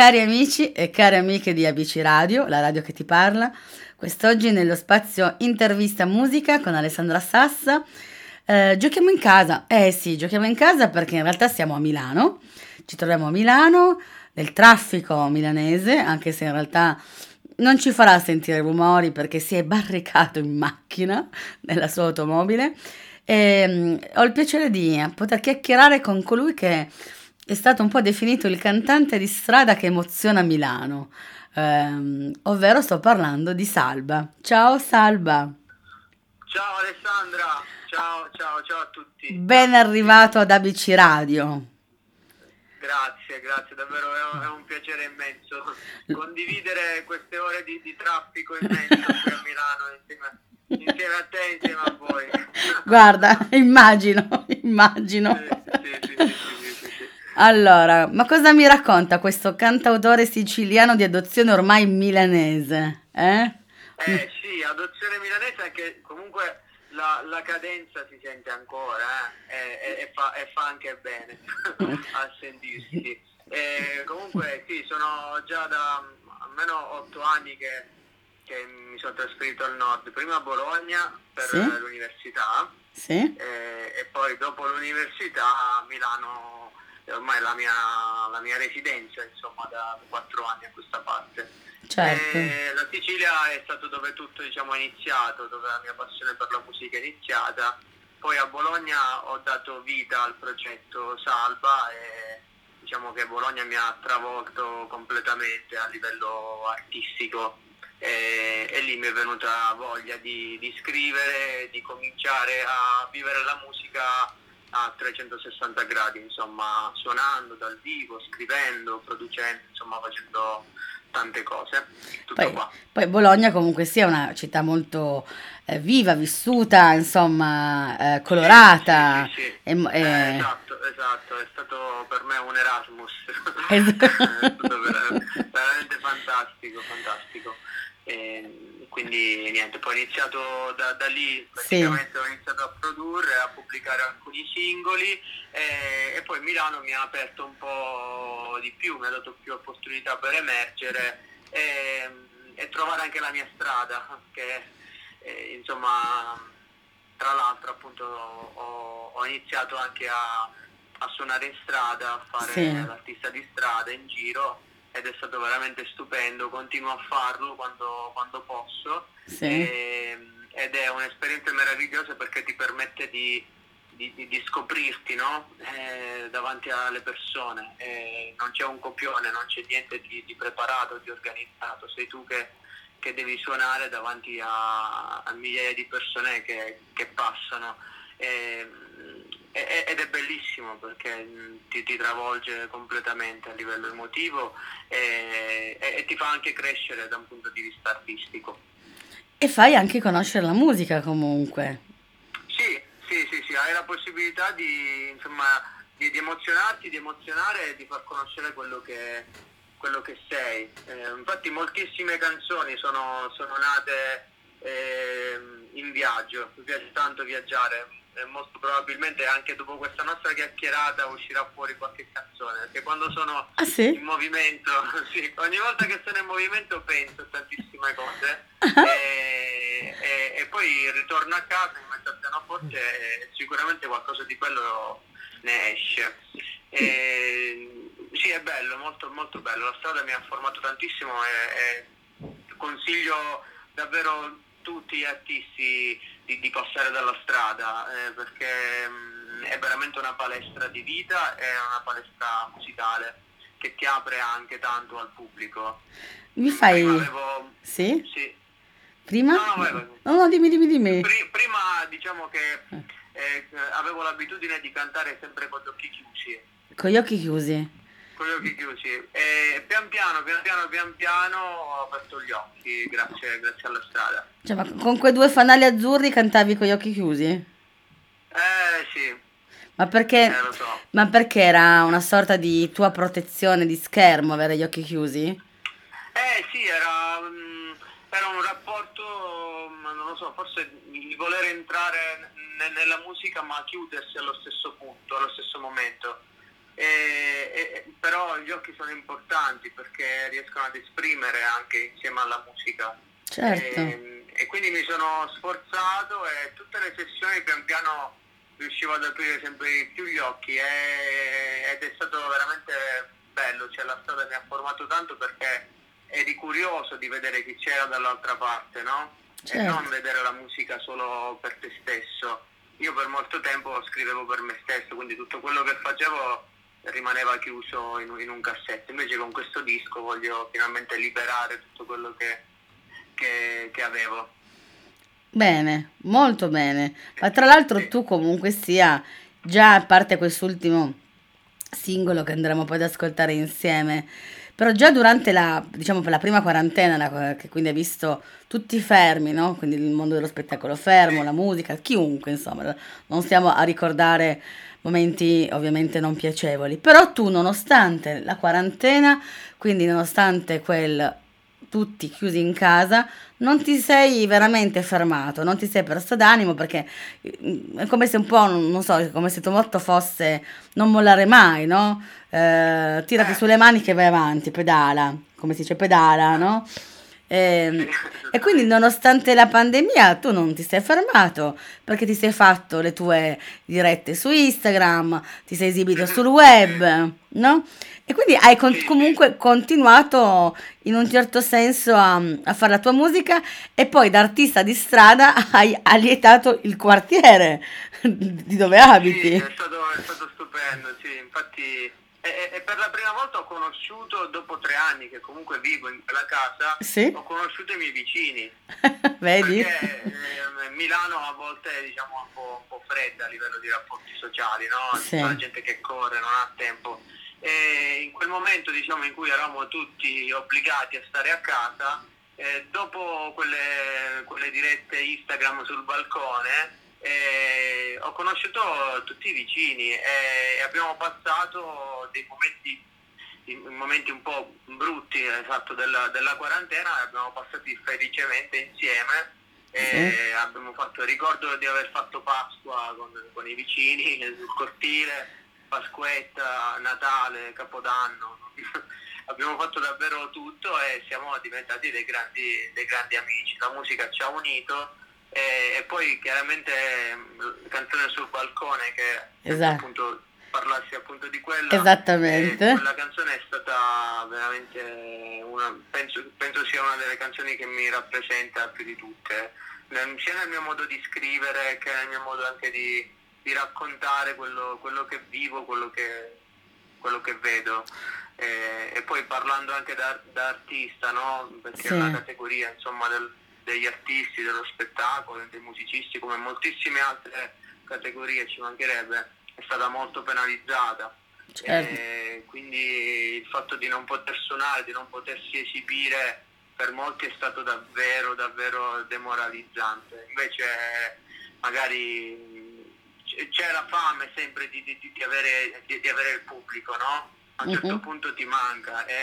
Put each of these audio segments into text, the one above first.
Cari amici e care amiche di ABC Radio, la radio che ti parla, quest'oggi nello spazio Intervista Musica con Alessandra Sassa. Eh, giochiamo in casa, eh sì, giochiamo in casa perché in realtà siamo a Milano, ci troviamo a Milano, nel traffico milanese, anche se in realtà non ci farà sentire rumori perché si è barricato in macchina nella sua automobile. E, um, ho il piacere di poter chiacchierare con colui che è stato un po' definito il cantante di strada che emoziona Milano, ehm, ovvero sto parlando di Salba. Ciao Salba. Ciao Alessandra, ciao ciao ciao a tutti. Ben arrivato ad ABC Radio. Grazie, grazie, davvero è un, è un piacere immenso condividere queste ore di, di traffico immenso qui a Milano insieme, insieme, a te insieme a voi. Guarda, immagino, immagino. Sì, sì, sì. Allora, ma cosa mi racconta questo cantautore siciliano di adozione ormai milanese? Eh? Eh sì, adozione milanese anche comunque la, la cadenza si sente ancora eh? e, e, e, fa, e, fa, anche bene a sentirsi. E comunque sì, sono già da almeno otto anni che, che, mi sono trasferito al nord, prima a Bologna per sì? l'università sì? e poi dopo l'università a Milano ormai la mia, la mia residenza insomma da quattro anni a questa parte. Certo. la Sicilia è stato dove tutto diciamo, è iniziato, dove la mia passione per la musica è iniziata. Poi a Bologna ho dato vita al progetto Salva e diciamo che Bologna mi ha travolto completamente a livello artistico e, e lì mi è venuta voglia di, di scrivere, di cominciare a vivere la musica a 360 gradi, insomma, suonando dal vivo, scrivendo, producendo, insomma, facendo tante cose. Poi, poi, Bologna comunque sia una città molto eh, viva, vissuta, insomma, eh, colorata. Sì, sì, sì, e, e... Eh, esatto, esatto, è stato per me un Erasmus. Esatto. è stato veramente, veramente fantastico, fantastico. E, quindi niente, poi ho iniziato da, da lì, praticamente sì. ho iniziato a produrre, a pubblicare alcuni singoli e, e, poi Milano mi ha aperto un po' di più, mi ha dato più opportunità per emergere e, e trovare anche la mia strada, che eh, insomma tra l'altro appunto ho, ho iniziato anche a, a, suonare in strada, a fare sì. l'artista di strada in giro ed è stato veramente stupendo, continuo a farlo quando, quando posso sì. e, ed è un'esperienza meravigliosa perché ti permette di, di, di scoprirti no? eh, davanti alle persone, eh, non c'è un copione, non c'è niente di, di preparato, di organizzato, sei tu che, che devi suonare davanti a, a, migliaia di persone che, che passano. E, ed è bellissimo perché ti, ti, travolge completamente a livello emotivo e, e, e, ti fa anche crescere da un punto di vista artistico. E fai anche conoscere la musica comunque. Sì, sì, sì, sì. hai la possibilità di, insomma, di, di emozionarti, di emozionare e di far conoscere quello che, quello che sei. Eh, infatti moltissime canzoni sono, sono nate eh, in viaggio, mi piace tanto viaggiare e molto probabilmente anche dopo questa nostra chiacchierata uscirà fuori qualche canzone perché quando sono ah, sì? in movimento sì, ogni volta che sono in movimento penso a tantissime cose uh-huh. e, e, e, poi ritorno a casa in mezzo al pianoforte e sicuramente qualcosa di bello ne esce e, sì è bello molto molto bello la strada mi ha formato tantissimo e, e consiglio davvero tutti gli artisti di, di passare dalla strada eh, perché mh, mm, è veramente una palestra di vita e una palestra musicale che ti apre anche tanto al pubblico. Mi fai... Prima avevo... Sì? Sì. Prima? No, no, vai, no, no dimmi, dimmi, dimmi. Prima diciamo che eh, avevo l'abitudine di cantare sempre con gli occhi chiusi. Con gli occhi chiusi? Con gli occhi chiusi e pian piano, pian piano, pian piano ho aperto gli occhi grazie, grazie alla strada. Cioè, ma con quei due fanali azzurri cantavi con gli occhi chiusi? Eh sì. Ma perché, eh, so. ma perché era una sorta di tua protezione di schermo avere gli occhi chiusi? Eh sì, era, mm, era un rapporto, mm, non lo so, forse di voler entrare nella musica ma chiudersi allo stesso punto, allo stesso momento però gli occhi sono importanti perché riescono ad esprimere anche insieme alla musica. Certo. E, e quindi mi sono sforzato e tutte le sessioni pian piano riuscivo ad aprire sempre di più gli occhi e, ed è stato veramente bello, cioè la strada mi ha formato tanto perché eri curioso di vedere chi c'era dall'altra parte, no? Certo. E non vedere la musica solo per te stesso. Io per molto tempo scrivevo per me stesso, quindi tutto quello che facevo rimaneva chiuso in, in un cassetto. Invece con questo disco voglio finalmente liberare tutto quello che, che, che avevo. Bene, molto bene. Ma tra l'altro tu comunque sia, già a parte quest'ultimo singolo che andremo poi ad ascoltare insieme, però già durante la, diciamo, la prima quarantena, che quindi hai visto tutti fermi, no? Quindi il mondo dello spettacolo fermo, la musica, chiunque, insomma, non stiamo a ricordare momenti ovviamente non piacevoli, però tu nonostante la quarantena, quindi nonostante quel tutti chiusi in casa, non ti sei veramente fermato, non ti sei perso d'animo perché mm, è come se un po', non so, come se tuo motto fosse non mollare mai, no? Eh, tirati sulle mani che vai avanti, pedala, come si dice pedala, no? E, ehm, e, quindi nonostante la pandemia tu non ti sei fermato perché ti sei fatto le tue dirette su Instagram, ti sei esibito sul web, no? E quindi hai con- comunque continuato in un certo senso a, a, fare la tua musica e poi da artista di strada hai allietato il quartiere di dove abiti. Sì, è stato, è stato stupendo, sì, infatti e, e, per la prima volta ho conosciuto, dopo tre anni che comunque vivo in quella casa, sì? ho conosciuto i miei vicini. Vedi? Perché eh, Milano a volte è diciamo, un, po', un po', fredda a livello di rapporti sociali, no? Sì. La gente che corre, non ha tempo. E in quel momento diciamo, in cui eravamo tutti obbligati a stare a casa, eh, dopo quelle, quelle dirette Instagram sul balcone, eh, ho conosciuto tutti i vicini e abbiamo passato dei momenti, momenti un po' brutti esatto, della, della quarantena, abbiamo passati felicemente insieme. Sì. abbiamo fatto, ricordo di aver fatto Pasqua con, con i vicini nel cortile, Pasquetta, Natale, Capodanno. abbiamo fatto davvero tutto e siamo diventati dei grandi, dei grandi amici. La musica ci ha unito e, e poi chiaramente la canzone sul balcone che esatto. appunto parlassi appunto di quella esattamente quella canzone è stata veramente una penso, penso sia una delle canzoni che mi rappresenta più di tutte sia nel mio modo di scrivere che nel mio modo anche di, di raccontare quello, quello, che vivo quello che, quello che vedo e, e, poi parlando anche da, da artista no? perché sì. è una categoria insomma del, degli artisti, dello spettacolo, dei musicisti, come moltissime altre categorie ci mancherebbe, è stata molto penalizzata. Certo. quindi il fatto di non poter suonare, di non potersi esibire per molti è stato davvero, davvero demoralizzante. Invece magari c'è la fame sempre di, di, di, avere, di avere, il pubblico, no? A un certo uh-huh. punto ti manca e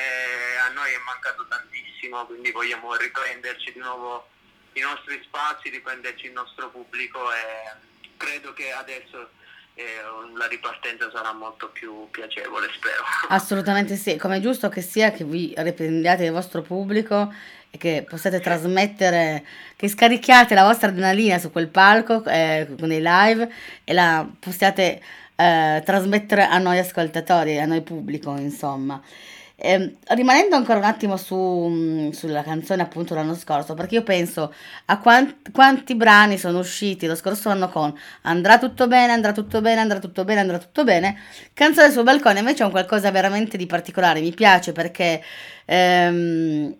a noi è mancato tantissimo, quindi vogliamo riprenderci di nuovo i nostri spazi, riprenderci il nostro pubblico e credo che adesso eh, la ripartenza sarà molto più piacevole, spero. Assolutamente sì, come è giusto che sia che vi riprendiate il vostro pubblico e che possiate trasmettere, che scarichiate la vostra adrenalina su quel palco eh, con i live e la possiate eh, trasmettere a noi ascoltatori, a noi pubblico, insomma. Eh, rimanendo ancora un attimo su, mm, sulla canzone appunto l'anno scorso, perché io penso a quanti, quanti brani sono usciti lo scorso anno con Andrà tutto bene, andrà tutto bene, andrà tutto bene, andrà tutto bene. Canzone sul balcone invece è un qualcosa veramente di particolare, mi piace perché ehm,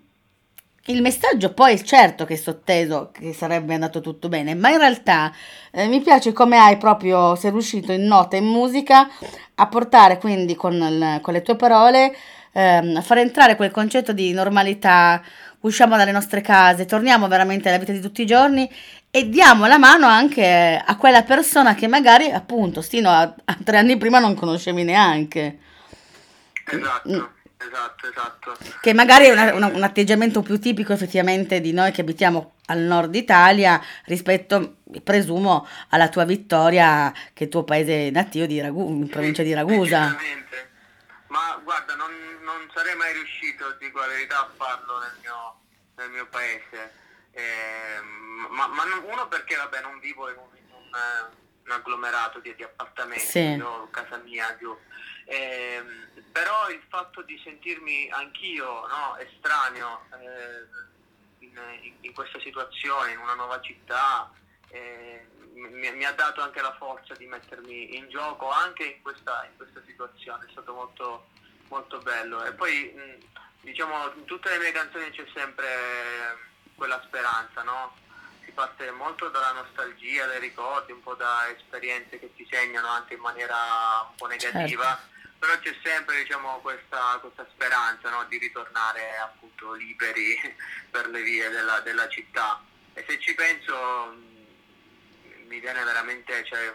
il messaggio poi certo che è sotteso che sarebbe andato tutto bene, ma in realtà eh, mi piace come hai proprio, sei riuscito in nota in musica a portare quindi con, il, con le tue parole ehm, far entrare quel concetto di normalità, usciamo dalle nostre case, torniamo veramente alla vita di tutti i giorni e diamo la mano anche a quella persona che magari appunto sino a, a tre anni prima non conoscevi neanche. Esatto. Esatto, esatto. Che magari è una, una, un atteggiamento più tipico effettivamente di noi che abitiamo al nord Italia rispetto, presumo, alla tua Vittoria, che è il tuo paese nativo di Ragu- in provincia di Ragusa. Decisamente, guarda, non, non, sarei mai riuscito, dico la verità, a farlo nel mio, nel mio paese. Eh, ma, ma non, uno perché vabbè, non vivo in un, in un, un agglomerato di, di appartamenti, sì. casa mia giù. Eh, però il fatto di sentirmi anch'io no, estraneo eh, in, in, questa situazione, in una nuova città, eh, mi, mi, ha dato anche la forza di mettermi in gioco anche in questa, in questa situazione, è stato molto, molto bello. E poi diciamo in tutte le mie canzoni c'è sempre quella speranza, no? Si parte molto dalla nostalgia, dai ricordi, un po' da esperienze che ti segnano anche in maniera un po' negativa. Certo. Però c'è sempre diciamo, questa, questa, speranza no? di ritornare appunto liberi per le vie della, della città. E se ci penso mi viene veramente, cioè,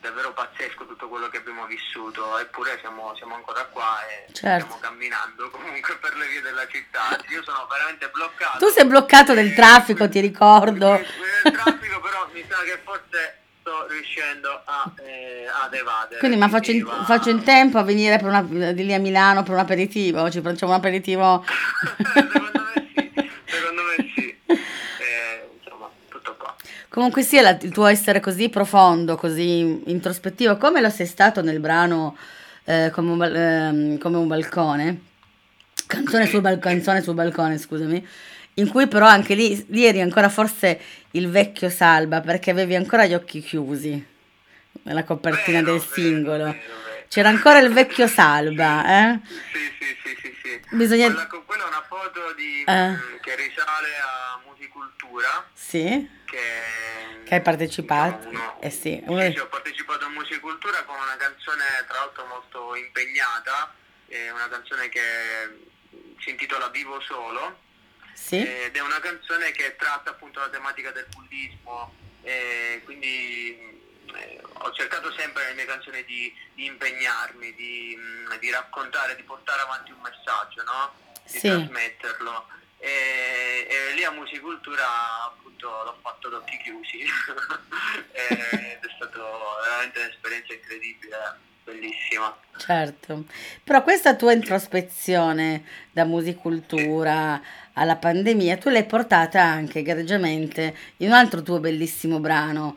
davvero pazzesco tutto quello che abbiamo vissuto, eppure siamo, siamo ancora qua e certo. stiamo camminando comunque per le vie della città. Io sono veramente bloccato. Tu sei bloccato del traffico, ti ricordo. Del traffico, però mi sa che forse sto riuscendo a, eh, ad evadere. Quindi, ma faccio in, faccio in, tempo a venire una, di lì a Milano per un aperitivo? Ci facciamo un aperitivo? Secondo me sì, secondo me sì. Comunque sia la, il tuo essere così profondo, così introspettivo, come lo sei stato nel brano eh, come, un, eh, come, un, balcone, canzone sul, bal- canzone sul balcone, scusami, in cui però anche lì, lì eri ancora forse il vecchio Salba perché avevi ancora gli occhi chiusi nella copertina vero, del singolo. Vero, vero, C'era ancora il vecchio Salba, eh? Sì, sì, sì, sì, sì. Bisogna... Quella, quella è una foto di, eh. che risale a Musicultura. Sì che, che hai partecipato. Diciamo, eh sì, uno... sì, ho partecipato a Musicultura con una canzone tra l'altro molto impegnata, eh, una canzone che si intitola Vivo Solo. Sì. Ed è una canzone che tratta appunto la tematica del bullismo, eh, quindi eh, ho cercato sempre nelle mie canzoni di, di impegnarmi, di, di, raccontare, di portare avanti un messaggio, no? di sì. trasmetterlo. E, e, lì a Musicultura appunto l'ho fatto ad occhi chiusi ed è stata veramente un'esperienza incredibile, bellissima. Certo, però questa tua introspezione da Musicultura alla pandemia tu l'hai portata anche egregiamente in un altro tuo bellissimo brano,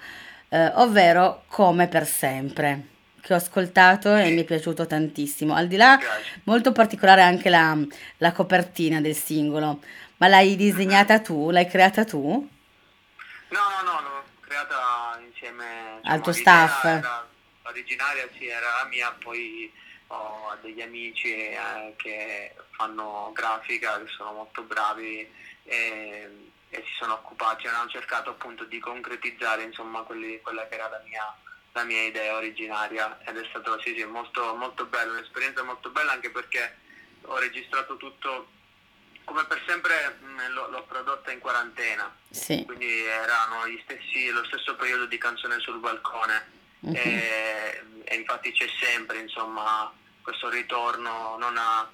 eh, ovvero Come per sempre che ho ascoltato e mi è piaciuto tantissimo. Al di là, molto particolare anche la, la copertina del singolo. Ma l'hai disegnata tu? L'hai creata tu? No, no, no, l'ho creata insieme al tuo staff. Era, originaria sì, era la mia, poi ho degli amici eh, che fanno grafica, che sono molto bravi e, e si sono occupati, hanno cercato appunto di concretizzare insomma quelli, quella che era la mia la mia idea originaria. Ed è stato sì, sì, molto, molto bello, un'esperienza molto bella anche perché ho registrato tutto come per sempre mh, mm, l'ho, l'ho, prodotta in quarantena, sì. quindi erano stessi, lo stesso periodo di canzone sul balcone uh-huh. e, e, infatti c'è sempre insomma, questo ritorno non a,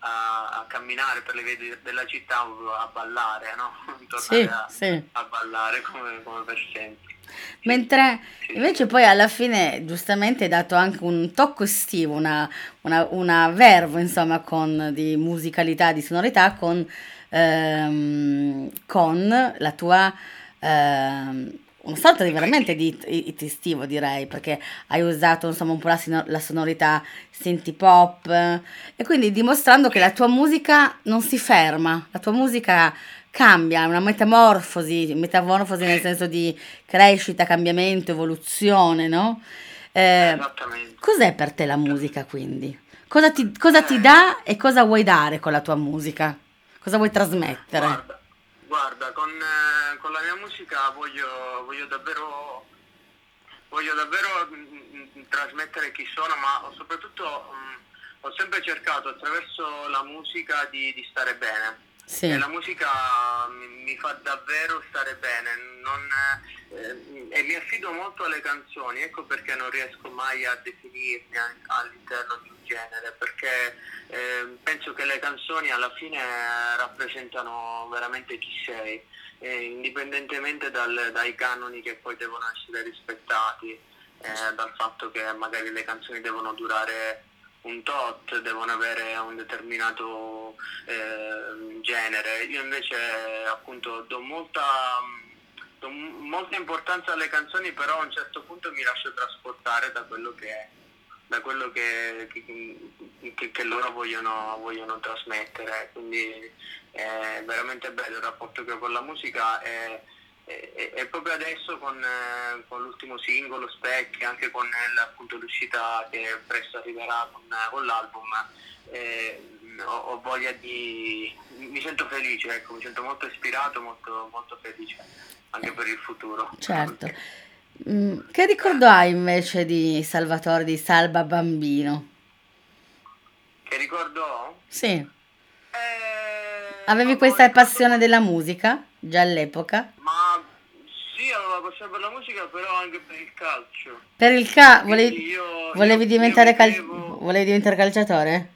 a, a, camminare per le vie della città, a ballare, no? tornare sì, a, sì. a, ballare come, come per sempre. Mentre invece poi alla fine giustamente hai dato anche un tocco estivo, una, una, una verve insomma con, di musicalità, di sonorità con, ehm, con la tua... Ehm, una sorta di veramente di estivo direi perché hai usato insomma un po' la, la sonorità synth pop e quindi dimostrando che la tua musica non si ferma, la tua musica cambia, una metamorfosi, metamorfosi nel senso di crescita, cambiamento, evoluzione, no? Eh. Cos'è per te la musica quindi? Cosa ti, cosa ti, dà e cosa vuoi dare con la tua musica? Cosa vuoi trasmettere? Guarda, guarda con, eh, con, la mia musica voglio, voglio davvero, voglio davvero mh, mm, mm, trasmettere chi sono, ma soprattutto mh, mm, ho sempre cercato attraverso la musica di, di stare bene sì. E la musica mi, mi, fa davvero stare bene non, eh, e mi affido molto alle canzoni, ecco perché non riesco mai a definirmi all'interno di un genere, perché eh, penso che le canzoni alla fine rappresentano veramente chi sei, eh, indipendentemente dal, dai canoni che poi devono essere rispettati, eh, dal fatto che magari le canzoni devono durare un tot, devono avere un determinato eh, genere. Io invece appunto do molta, do molta importanza alle canzoni, però a un certo punto mi lascio trasportare da quello che da quello che, che, che loro vogliono, vogliono, trasmettere. Quindi è veramente bello il rapporto che ho con la musica e, e, e proprio adesso con, con, l'ultimo singolo Specchi, anche con appunto, l'uscita che presto arriverà con, con l'album, eh, ho, ho, voglia di... mi sento felice, ecco, mi sento molto ispirato, molto, molto felice anche per il futuro. Certo. Mm, che ricordo hai invece di Salvatore di Salva Bambino? Che ricordo ho? Sì. Eh, Avevi questa passione della musica già all'epoca? Ma sì, avevo la passione per la musica, però anche per il calcio. Per il calcio? Volevi, volevi, diventare cal- volevi diventare calciatore?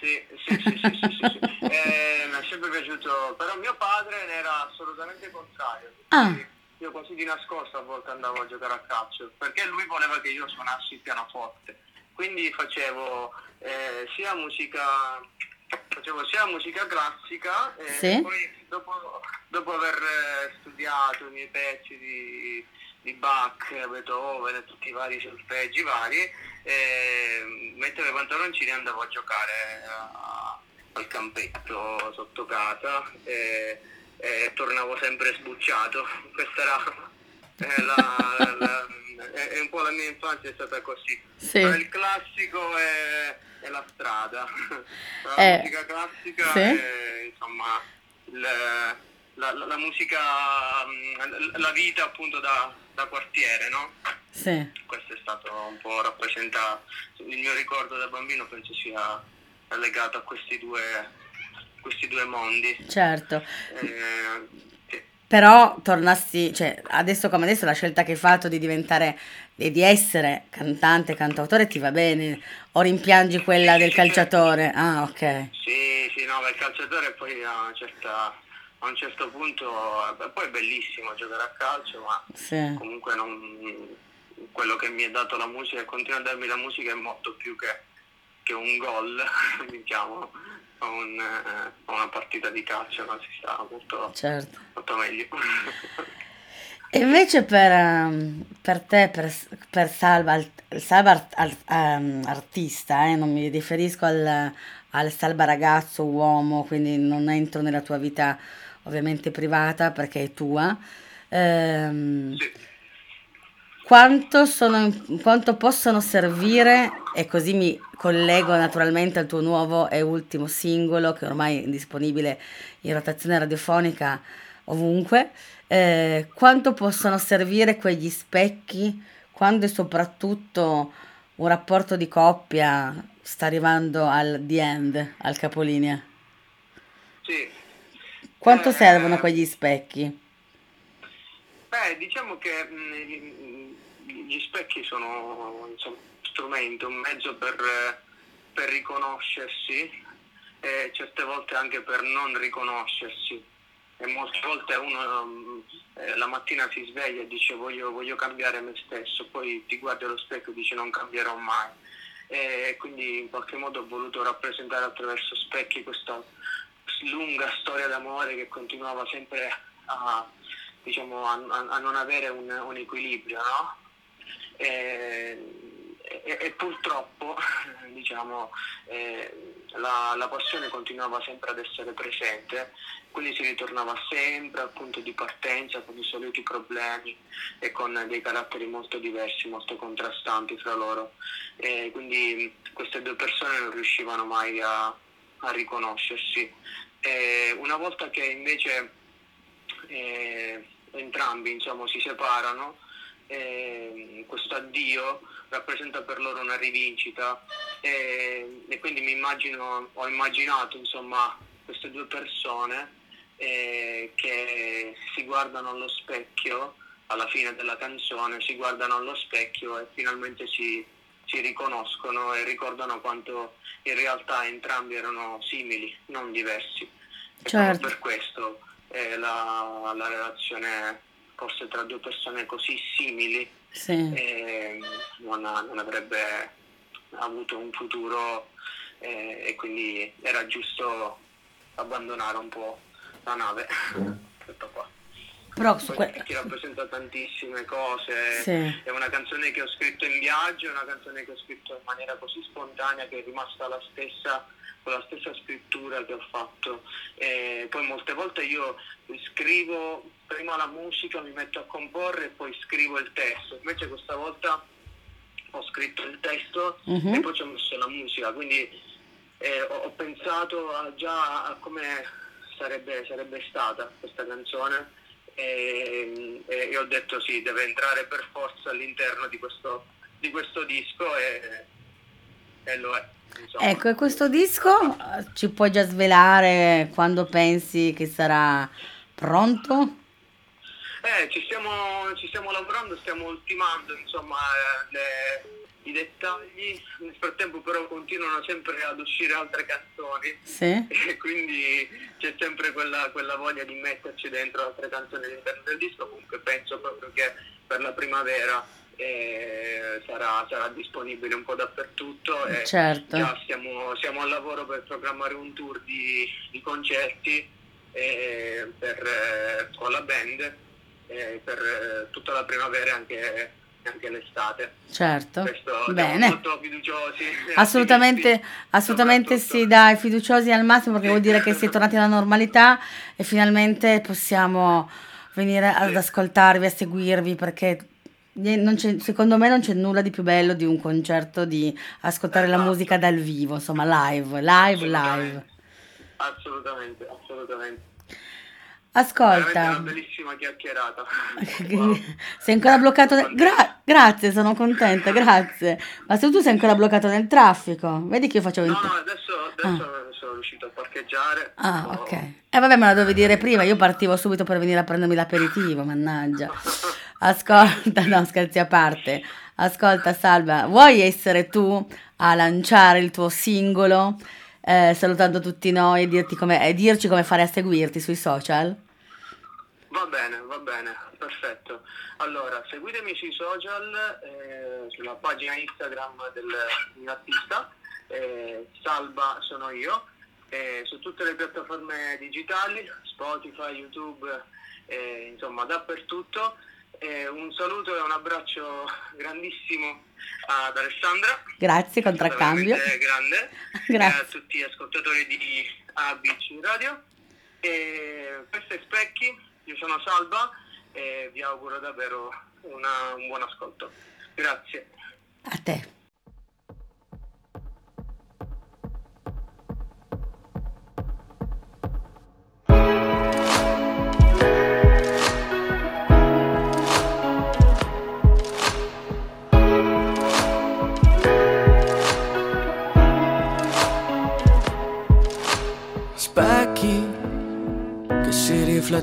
Sì, sì, sì, sì, sì, sì, sì. Eh, mi è sempre piaciuto, però mio padre ne era assolutamente contrario. Ah io così di nascosto a volte andavo a giocare a calcio, perché lui voleva che io suonassi il pianoforte. Quindi facevo eh, sia musica facevo sia musica classica e sì? poi dopo, dopo aver eh, studiato i miei pezzi di, di Bach, Beethoven e tutti i vari solfeggi vari, eh, mettevo i pantaloncini e andavo a giocare a, al campetto sotto casa. E, e tornavo sempre sbucciato. Questa era eh, la, la, è un po' la mia infanzia è stata così. Sì. il classico è, è, la strada, la eh, musica classica sì. è insomma il, la, la, musica, la vita appunto da, da quartiere, no? Sì. Questo è stato un po' rappresentato, il mio ricordo da bambino penso sia legato a questi due questi due mondi. Certo. Eh, Però tornassi, cioè adesso come adesso la scelta che hai fatto di diventare e di essere cantante, cantautore ti va bene o rimpiangi quella del calciatore? Ah, ok. Sì, sì, no, il calciatore poi a una certa a un certo punto poi è bellissimo giocare a calcio, ma sì. comunque non, quello che mi ha dato la musica e continua a darmi la musica è molto più che, che un gol, diciamo un, eh, una partita di calcio, ma si sta molto, certo. molto meglio. E invece per, ehm, per te, per, per Salva, Salva art, art, um, artista, eh, non mi riferisco al, al Salva ragazzo, uomo, quindi non entro nella tua vita ovviamente privata perché è tua. Ehm, sì quanto, sono, quanto possono servire, e così mi collego naturalmente al tuo nuovo e ultimo singolo che ormai è disponibile in rotazione radiofonica ovunque, eh, quanto possono servire quegli specchi quando soprattutto un rapporto di coppia sta arrivando al the end, al capolinea? Sì. Quanto eh, servono quegli specchi? Beh, diciamo che mm, gli specchi sono insomma, un strumento, un mezzo per, per riconoscersi e certe volte anche per non riconoscersi. E molte volte uno eh, la mattina si sveglia e dice voglio, voglio, cambiare me stesso, poi ti guardi allo specchio e dici non cambierò mai. E quindi in qualche modo ho voluto rappresentare attraverso specchi questa lunga storia d'amore che continuava sempre a, diciamo, a, a non avere un, un equilibrio, no? e, e, e purtroppo diciamo, eh, la, la, passione continuava sempre ad essere presente, quindi si ritornava sempre al punto di partenza con i soliti problemi e con dei caratteri molto diversi, molto contrastanti fra loro. E quindi queste due persone non riuscivano mai a, a riconoscersi. E una volta che invece eh, entrambi insomma, si separano, eh, questo addio rappresenta per loro una rivincita e, e quindi mi immagino, ho immaginato insomma queste due persone eh, che si guardano allo specchio alla fine della canzone, si guardano allo specchio e finalmente si, si riconoscono e ricordano quanto in realtà entrambi erano simili, non diversi. Certo. E per questo eh, la, la relazione forse tra due persone così simili sì. eh, non, non, avrebbe avuto un futuro eh, e quindi era giusto abbandonare un po' la nave. Tutto qua. Però su que- ti rappresenta tantissime cose, sì. è una canzone che ho scritto in viaggio, è una canzone che ho scritto in maniera così spontanea che è rimasta la stessa con la stessa scrittura che ho fatto. E poi molte volte io scrivo prima la musica, mi metto a comporre e poi scrivo il testo. Invece questa volta ho scritto il testo uh-huh. e poi ci ho messo la musica, quindi eh, ho, ho, pensato a già a come sarebbe, sarebbe stata questa canzone e, e, ho detto sì, deve entrare per forza all'interno di questo, di questo disco e, e lo è. Insomma. Ecco, e questo disco ci puoi già svelare quando pensi che sarà pronto? Eh, ci stiamo, ci stiamo lavorando, stiamo ultimando insomma, eh, le, i dettagli, nel frattempo però continuano sempre ad uscire altre canzoni sì. e quindi c'è sempre quella, quella, voglia di metterci dentro altre canzoni all'interno del disco, comunque penso proprio che per la primavera eh, sarà, sarà, disponibile un po' dappertutto e certo. già siamo, siamo, al lavoro per programmare un tour di, di concerti eh, per, eh, con la band eh, per eh, tutta la primavera anche, anche l'estate. Certo, Questo, bene. molto fiduciosi. Assolutamente, assolutamente sì, dai, fiduciosi al massimo perché vuol dire che si è tornati alla normalità e finalmente possiamo venire ad ascoltarvi, a seguirvi perché secondo me non c'è nulla di più bello di un concerto di ascoltare esatto. la musica dal vivo, insomma live, live, live. Assolutamente, assolutamente. Ascolta. una bellissima chiacchierata. sei ancora bloccato nel... Gra- grazie, sono contenta, grazie. Ma se tu sei ancora bloccato nel traffico, vedi che io facevo... No, no, adesso, adesso ah. sono riuscito a parcheggiare. Ah, so... ok. E eh, vabbè, me la dovevi dire prima, io partivo subito per venire a prendermi l'aperitivo, mannaggia. Ascolta, no, scherzi a parte. Ascolta, Salva, vuoi essere tu a lanciare il tuo singolo? Eh, salutando tutti noi e, come, e dirci come fare a seguirti sui social? Va bene, va bene, perfetto. Allora, seguitemi sui social, eh, sulla pagina Instagram del mio artista, eh, Salva sono io, eh, su tutte le piattaforme digitali, Spotify, YouTube, eh, insomma dappertutto. Eh, un saluto e un abbraccio grandissimo ad Alessandra. Grazie, contraccambio. Grande. Grazie. a tutti gli ascoltatori di ABC Radio. E questo è Specchi, io sono Salva e vi auguro davvero una, un buon ascolto. Grazie. A te.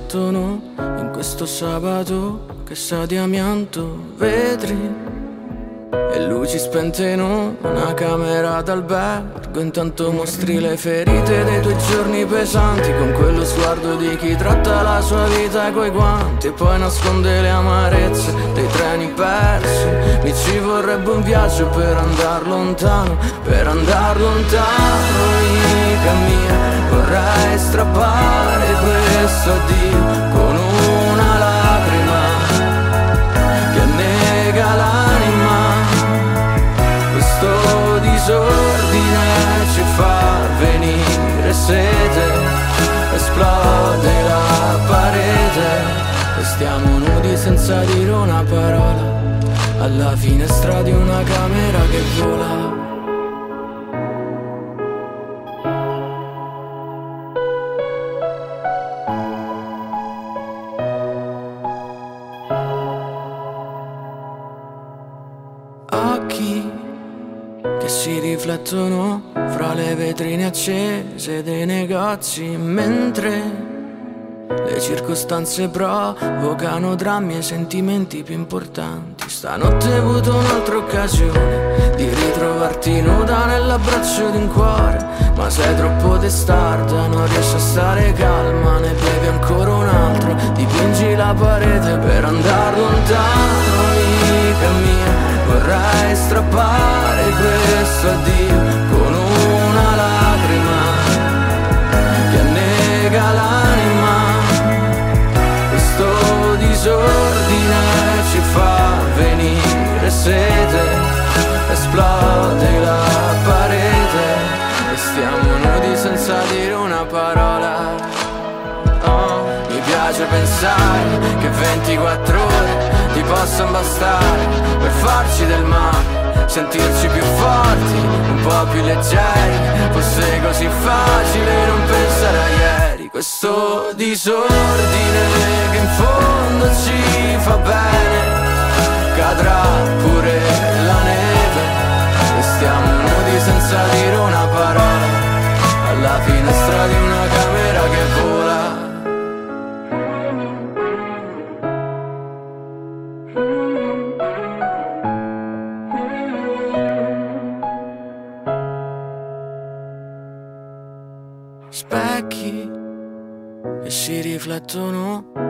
Riflettono in questo sabato che sa di amianto, vetri e luci spente in una camera d'albergo Intanto mostri le ferite dei tuoi giorni pesanti Con quello sguardo di chi tratta la sua vita coi guanti E poi nasconde le amarezze dei treni persi. Mi ci vorrebbe un viaggio per andar lontano Per andar lontano, amica mia Vorrei strappare questo addio con una lacrima Che annega l'anima questo disordine ci fa venire sete, esplode la parete e stiamo nudi senza dire una parola, alla finestra di una camera che vola. Le vetrine accese dei negozi mentre le circostanze provocano drammi e sentimenti più importanti. Stanotte hai avuto un'altra occasione di ritrovarti nuda nell'abbraccio di un cuore, ma sei troppo testarda, non riesci a stare calma, ne bevi ancora un altro, dipingi la parete per andare lontano, amica mia, vorrei strappare questo addio disordine ci fa venire sete, esplode la parete e stiamo nudi senza dire una parola. Oh, mi piace pensare che 24 ore ti possano bastare per farci del male sentirci più forti, un po' più leggeri, fosse così facile non pensare a ieri, questo disordine che in fondo ci fa bene, cadrà pure la neve, e stiamo nudi senza dire una parola, alla finestra di una camera che vola. riflettono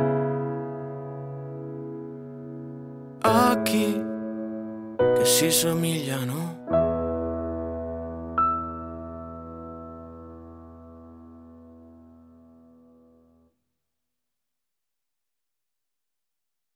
occhi che si somigliano.